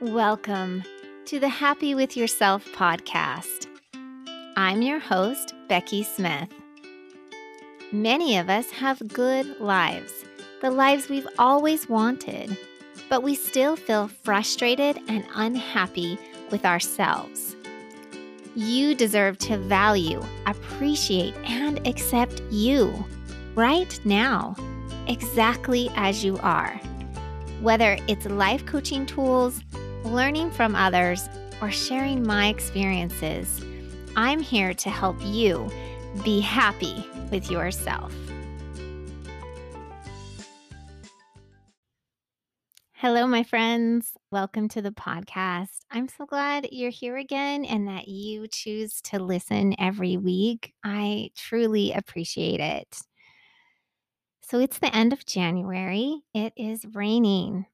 Welcome to the Happy with Yourself podcast. I'm your host, Becky Smith. Many of us have good lives, the lives we've always wanted, but we still feel frustrated and unhappy with ourselves. You deserve to value, appreciate, and accept you right now, exactly as you are. Whether it's life coaching tools, learning from others, or sharing my experiences, I'm here to help you be happy with yourself. Hello, my friends. Welcome to the podcast. I'm so glad you're here again and that you choose to listen every week. I truly appreciate it. So, it's the end of January. It is raining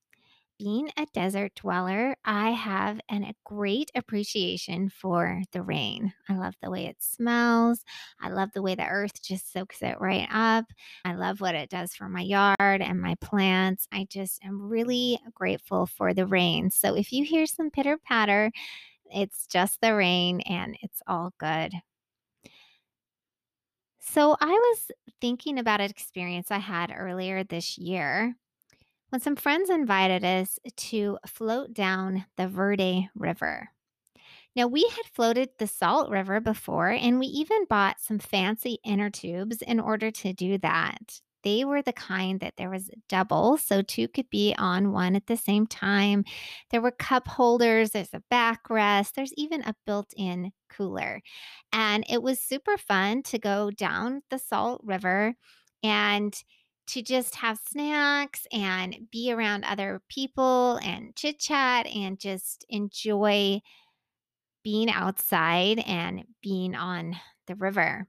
being a desert dweller, I have an, a great appreciation for the rain. I love the way it smells. I love the way the earth just soaks it right up. I love what it does for my yard and my plants. I just am really grateful for the rain. So if you hear some pitter patter, it's just the rain and it's all good. So I was thinking about an experience I had earlier this year when some friends invited us to float down the Verde River. Now, we had floated the Salt River before, and we even bought some fancy inner tubes in order to do that. They were the kind that there was double, so two could be on one at the same time. There were cup holders, there's a backrest, there's even a built in cooler. And it was super fun to go down the Salt River and to just have snacks and be around other people and chit chat and just enjoy being outside and being on the river.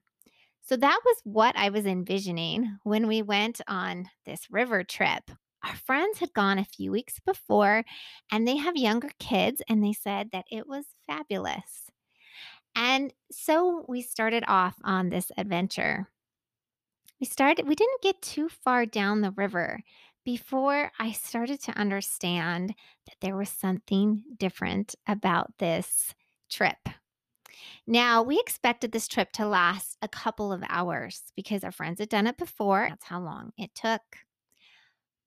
So that was what I was envisioning when we went on this river trip. Our friends had gone a few weeks before and they have younger kids, and they said that it was fabulous. And so we started off on this adventure we started we didn't get too far down the river before I started to understand that there was something different about this trip. Now, we expected this trip to last a couple of hours because our friends had done it before. That's how long it took.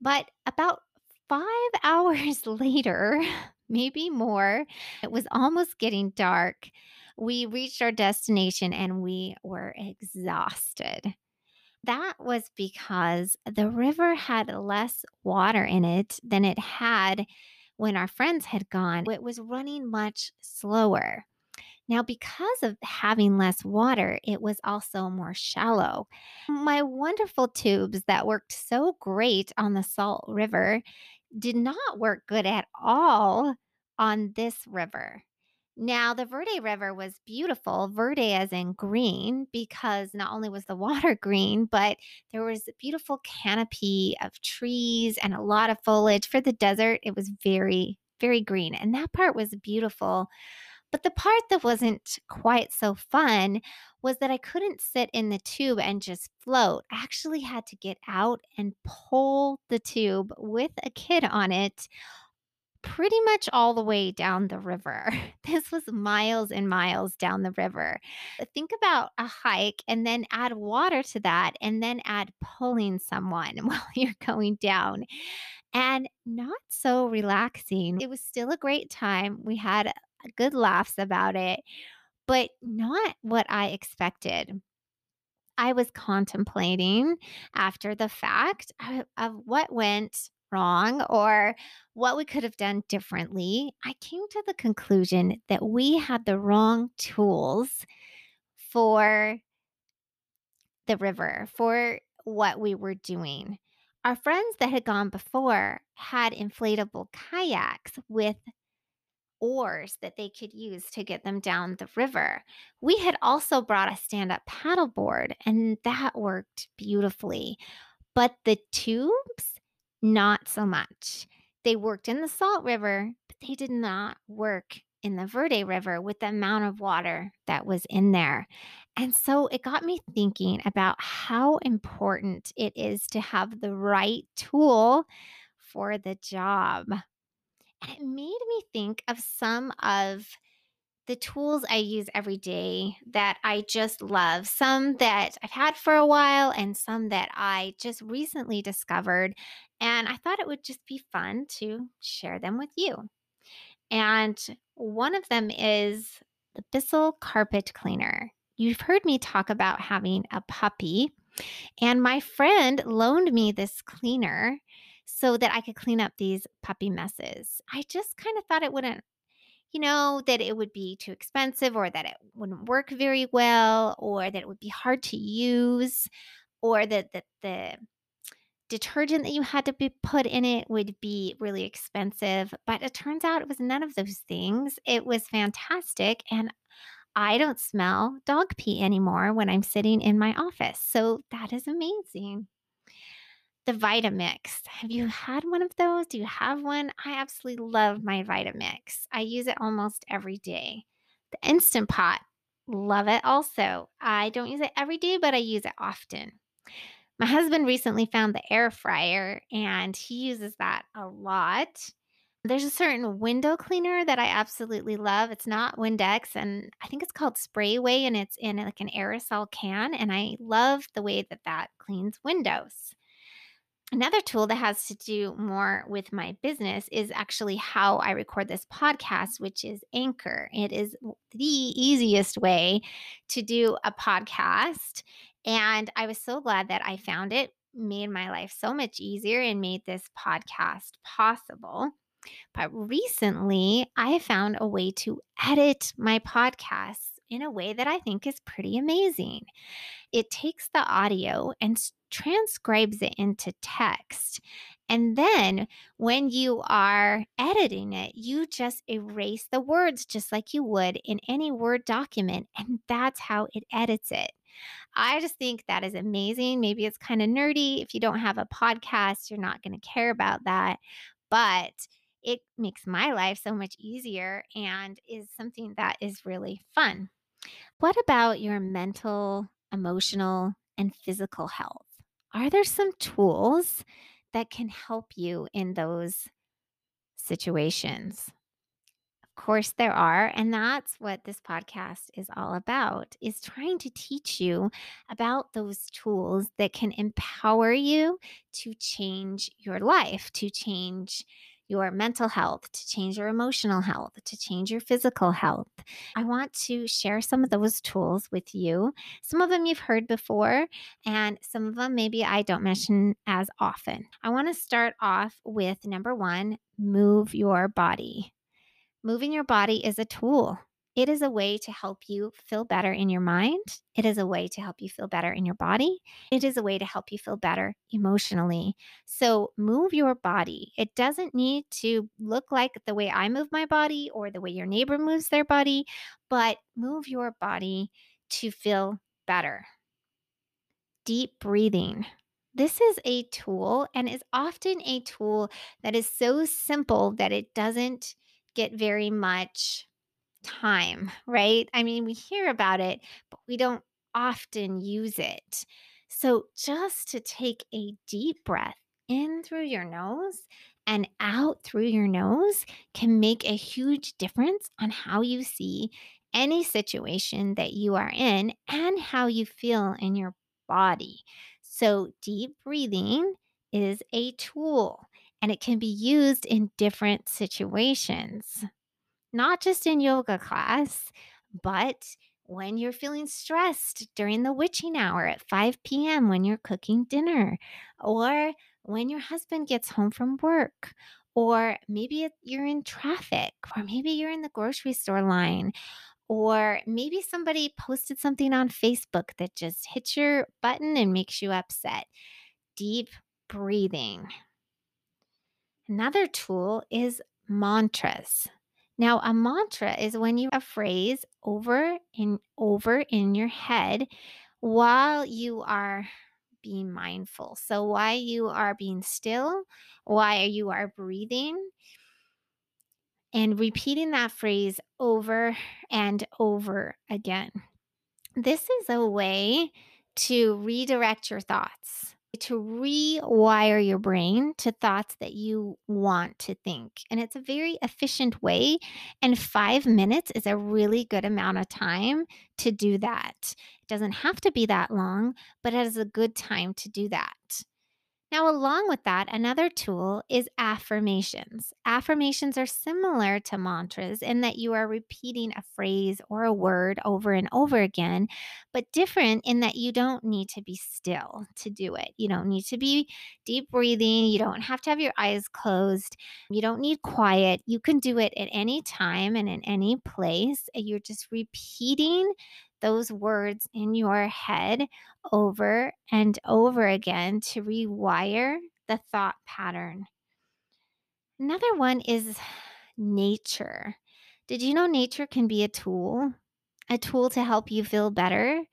But about five hours later, maybe more, it was almost getting dark. We reached our destination and we were exhausted. That was because the river had less water in it than it had when our friends had gone. It was running much slower. Now, because of having less water, it was also more shallow. My wonderful tubes that worked so great on the Salt River did not work good at all on this river. Now, the Verde River was beautiful, Verde as in green, because not only was the water green, but there was a beautiful canopy of trees and a lot of foliage. For the desert, it was very, very green. And that part was beautiful. But the part that wasn't quite so fun was that I couldn't sit in the tube and just float. I actually had to get out and pull the tube with a kid on it pretty much all the way down the river. This was miles and miles down the river. Think about a hike and then add water to that, and then add pulling someone while you're going down. And not so relaxing. It was still a great time. We had good laughs about it, but not what I expected. I was contemplating after the fact uh, of what went wrong or what we could have done differently, I came to the conclusion that we had the wrong tools for the river, for what we were doing. Our friends that had gone before had inflatable kayaks with oars that they could use to get them down the river. We had also brought a stand up paddleboard, and that worked beautifully. But the tubes not so much. They worked in the Salt River, but they did not work in the Verde River with the amount of water that was in there. And so it got me thinking about how important it is to have the right tool for the job. And it made me think of some of the tools I use every day that I just love, some that I've had for a while and some that I just recently discovered. And I thought it would just be fun to share them with you. And one of them is the Bissell Carpet Cleaner. You've heard me talk about having a puppy, and my friend loaned me this cleaner so that I could clean up these puppy messes. I just kind of thought it wouldn't you know, that it would be too expensive or that it wouldn't work very well or that it would be hard to use or that, that the detergent that you had to be put in it would be really expensive. But it turns out it was none of those things. It was fantastic. And I don't smell dog pee anymore when I'm sitting in my office. So that is amazing. The Vitamix. Have you had one of those? Do you have one? I absolutely love my Vitamix. I use it almost every day. The Instant Pot. Love it also. I don't use it every day, but I use it often. My husband recently found the air fryer and he uses that a lot. There's a certain window cleaner that I absolutely love. It's not Windex and I think it's called Sprayway and it's in like an aerosol can and I love the way that that cleans windows. Another tool that has to do more with my business is actually how I record this podcast, which is Anchor. It is the easiest way to do a podcast. And I was so glad that I found it, made my life so much easier, and made this podcast possible. But recently, I found a way to edit my podcasts in a way that I think is pretty amazing. It takes the audio and transcribes it into text. And then when you are editing it, you just erase the words just like you would in any Word document. And that's how it edits it. I just think that is amazing. Maybe it's kind of nerdy. If you don't have a podcast, you're not going to care about that. But it makes my life so much easier and is something that is really fun. What about your mental, emotional, and physical health? Are there some tools that can help you in those situations? Of course there are, and that's what this podcast is all about is trying to teach you about those tools that can empower you to change your life, to change your mental health, to change your emotional health, to change your physical health. I want to share some of those tools with you. Some of them you've heard before, and some of them maybe I don't mention as often. I want to start off with number one move your body. Moving your body is a tool. It is a way to help you feel better in your mind. It is a way to help you feel better in your body. It is a way to help you feel better emotionally. So, move your body. It doesn't need to look like the way I move my body or the way your neighbor moves their body, but move your body to feel better. Deep breathing. This is a tool and is often a tool that is so simple that it doesn't get very much time, right? I mean, we hear about it, but we don't often use it. So, just to take a deep breath in through your nose and out through your nose can make a huge difference on how you see any situation that you are in and how you feel in your body. So, deep breathing is a tool and it can be used in different situations not just in yoga class, but when you're feeling stressed during the witching hour at 5 p.m. when you're cooking dinner, or when your husband gets home from work, or maybe you're in traffic, or maybe you're in the grocery store line, or maybe somebody posted something on Facebook that just hits your button and makes you upset. Deep breathing. Another tool is mantras. Now, a mantra is when you a phrase over and over in your head while you are being mindful. So while you are being still, while you are breathing, and repeating that phrase over and over again. This is a way to redirect your thoughts. To rewire your brain to thoughts that you want to think. And it's a very efficient way. And five minutes is a really good amount of time to do that. It doesn't have to be that long, but it is a good time to do that. Now, along with that, another tool is affirmations. Affirmations are similar to mantras in that you are repeating a phrase or a word over and over again, but different in that you don't need to be still to do it. You don't need to be deep breathing. You don't have to have your eyes closed. You don't need quiet. You can do it at any time and in any place. You're just repeating those words in your head over and over again to rewire the thought pattern. Another one is nature. Did you know nature can be a tool? A tool to help you feel better?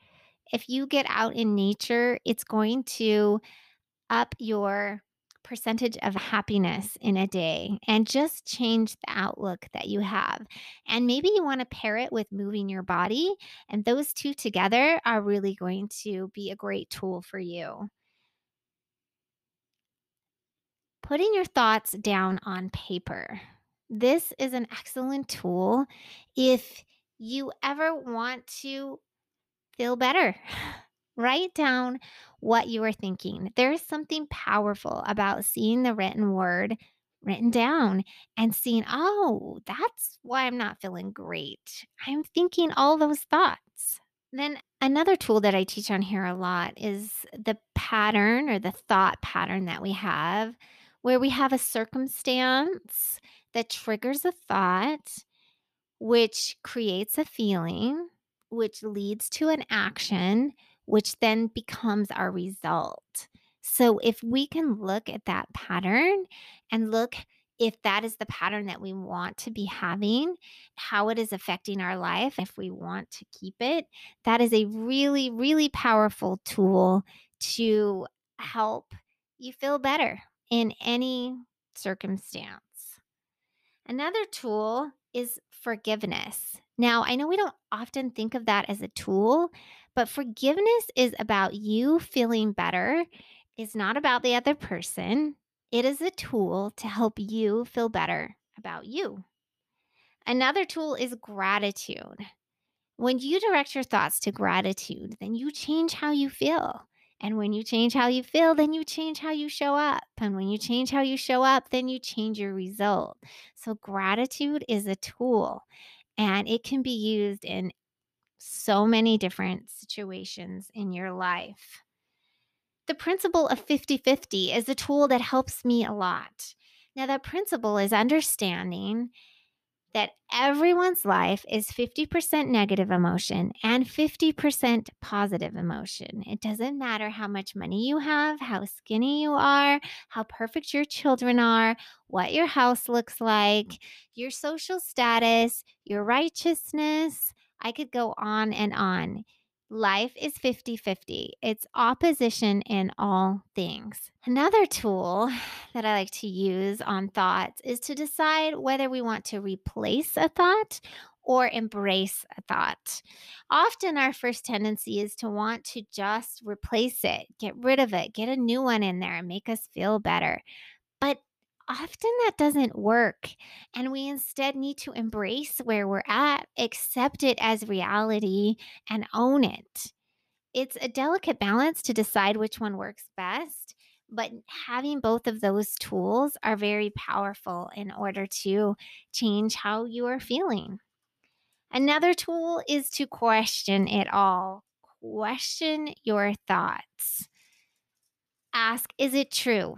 If you get out in nature, it's going to up your percentage of happiness in a day and just change the outlook that you have. And maybe you want to pair it with moving your body, and those two together are really going to be a great tool for you. Putting your thoughts down on paper. This is an excellent tool if you ever want to feel better. Write down what you are thinking. There is something powerful about seeing the written word written down and seeing, oh, that's why I'm not feeling great. I'm thinking all those thoughts. Then another tool that I teach on here a lot is the pattern or the thought pattern that we have, where we have a circumstance that triggers a thought, which creates a feeling, which leads to an action, which then becomes our result. So if we can look at that pattern and look if that is the pattern that we want to be having, how it is affecting our life, if we want to keep it, that is a really, really powerful tool to help you feel better in any circumstance. Another tool is forgiveness. Now, I know we don't often think of that as a tool, but forgiveness is about you feeling better. It's not about the other person. It is a tool to help you feel better about you. Another tool is gratitude. When you direct your thoughts to gratitude, then you change how you feel. And when you change how you feel, then you change how you show up. And when you change how you show up, then you change your result. So, gratitude is a tool and it can be used in so many different situations in your life. The principle of 50 50 is a tool that helps me a lot. Now, that principle is understanding that everyone's life is 50% negative emotion and 50% positive emotion. It doesn't matter how much money you have, how skinny you are, how perfect your children are, what your house looks like, your social status, your righteousness. I could go on and on. Life is 50 50. It's opposition in all things. Another tool that I like to use on thoughts is to decide whether we want to replace a thought or embrace a thought. Often, our first tendency is to want to just replace it, get rid of it, get a new one in there, and make us feel better. Often that doesn't work. And we instead need to embrace where we're at, accept it as reality, and own it. It's a delicate balance to decide which one works best, but having both of those tools are very powerful in order to change how you are feeling. Another tool is to question it all. Question your thoughts. Ask, is it true?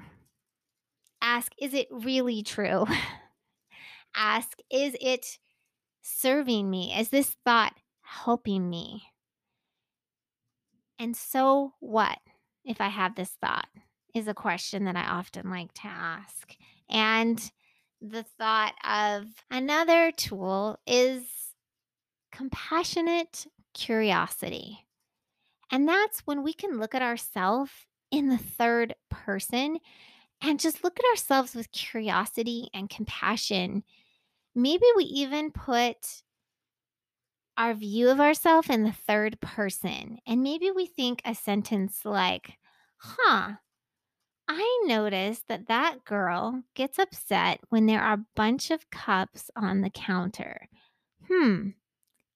Ask, is it really true? Ask, is it serving me? Is this thought helping me? And so what if I have this thought? Is a question that I often like to ask. And the thought of another tool is compassionate curiosity. And that's when we can look at ourselves in the third person and just look at ourselves with curiosity and compassion. Maybe we even put our view of ourselves in the third person. And maybe we think a sentence like, huh, I noticed that that girl gets upset when there are a bunch of cups on the counter. Hmm,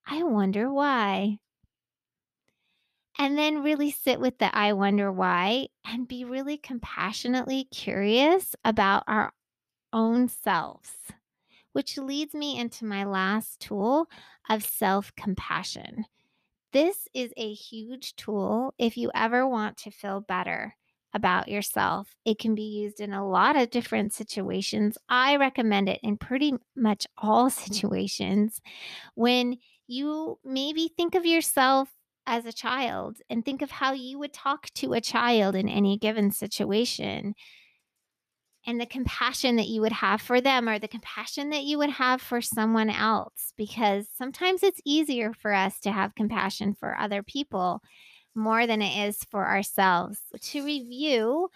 I wonder why. And then really sit with the I wonder why and be really compassionately curious about our own selves, which leads me into my last tool of self compassion. This is a huge tool if you ever want to feel better about yourself. It can be used in a lot of different situations. I recommend it in pretty much all situations when you maybe think of yourself as a child and think of how you would talk to a child in any given situation and the compassion that you would have for them or the compassion that you would have for someone else because sometimes it's easier for us to have compassion for other people more than it is for ourselves. To review,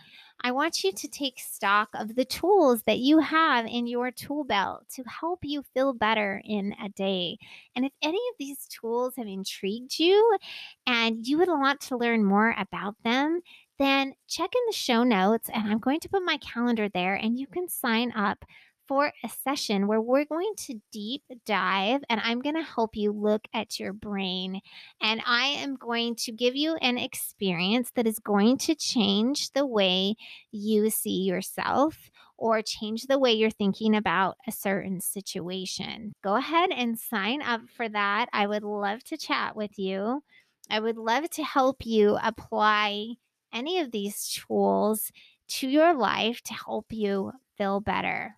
I want you to take stock of the tools that you have in your tool belt to help you feel better in a day. And if any of these tools have intrigued you and you would want to learn more about them, then check in the show notes and I'm going to put my calendar there and you can sign up for a session where we're going to deep dive and I'm going to help you look at your brain. And I am going to give you an experience that is going to change the way you see yourself or change the way you're thinking about a certain situation. Go ahead and sign up for that. I would love to chat with you. I would love to help you apply any of these tools to your life to help you feel better.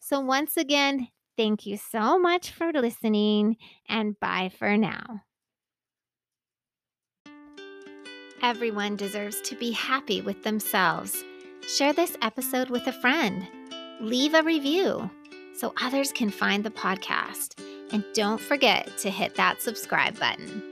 So, once again, thank you so much for listening and bye for now. Everyone deserves to be happy with themselves. Share this episode with a friend. Leave a review so others can find the podcast. And don't forget to hit that subscribe button.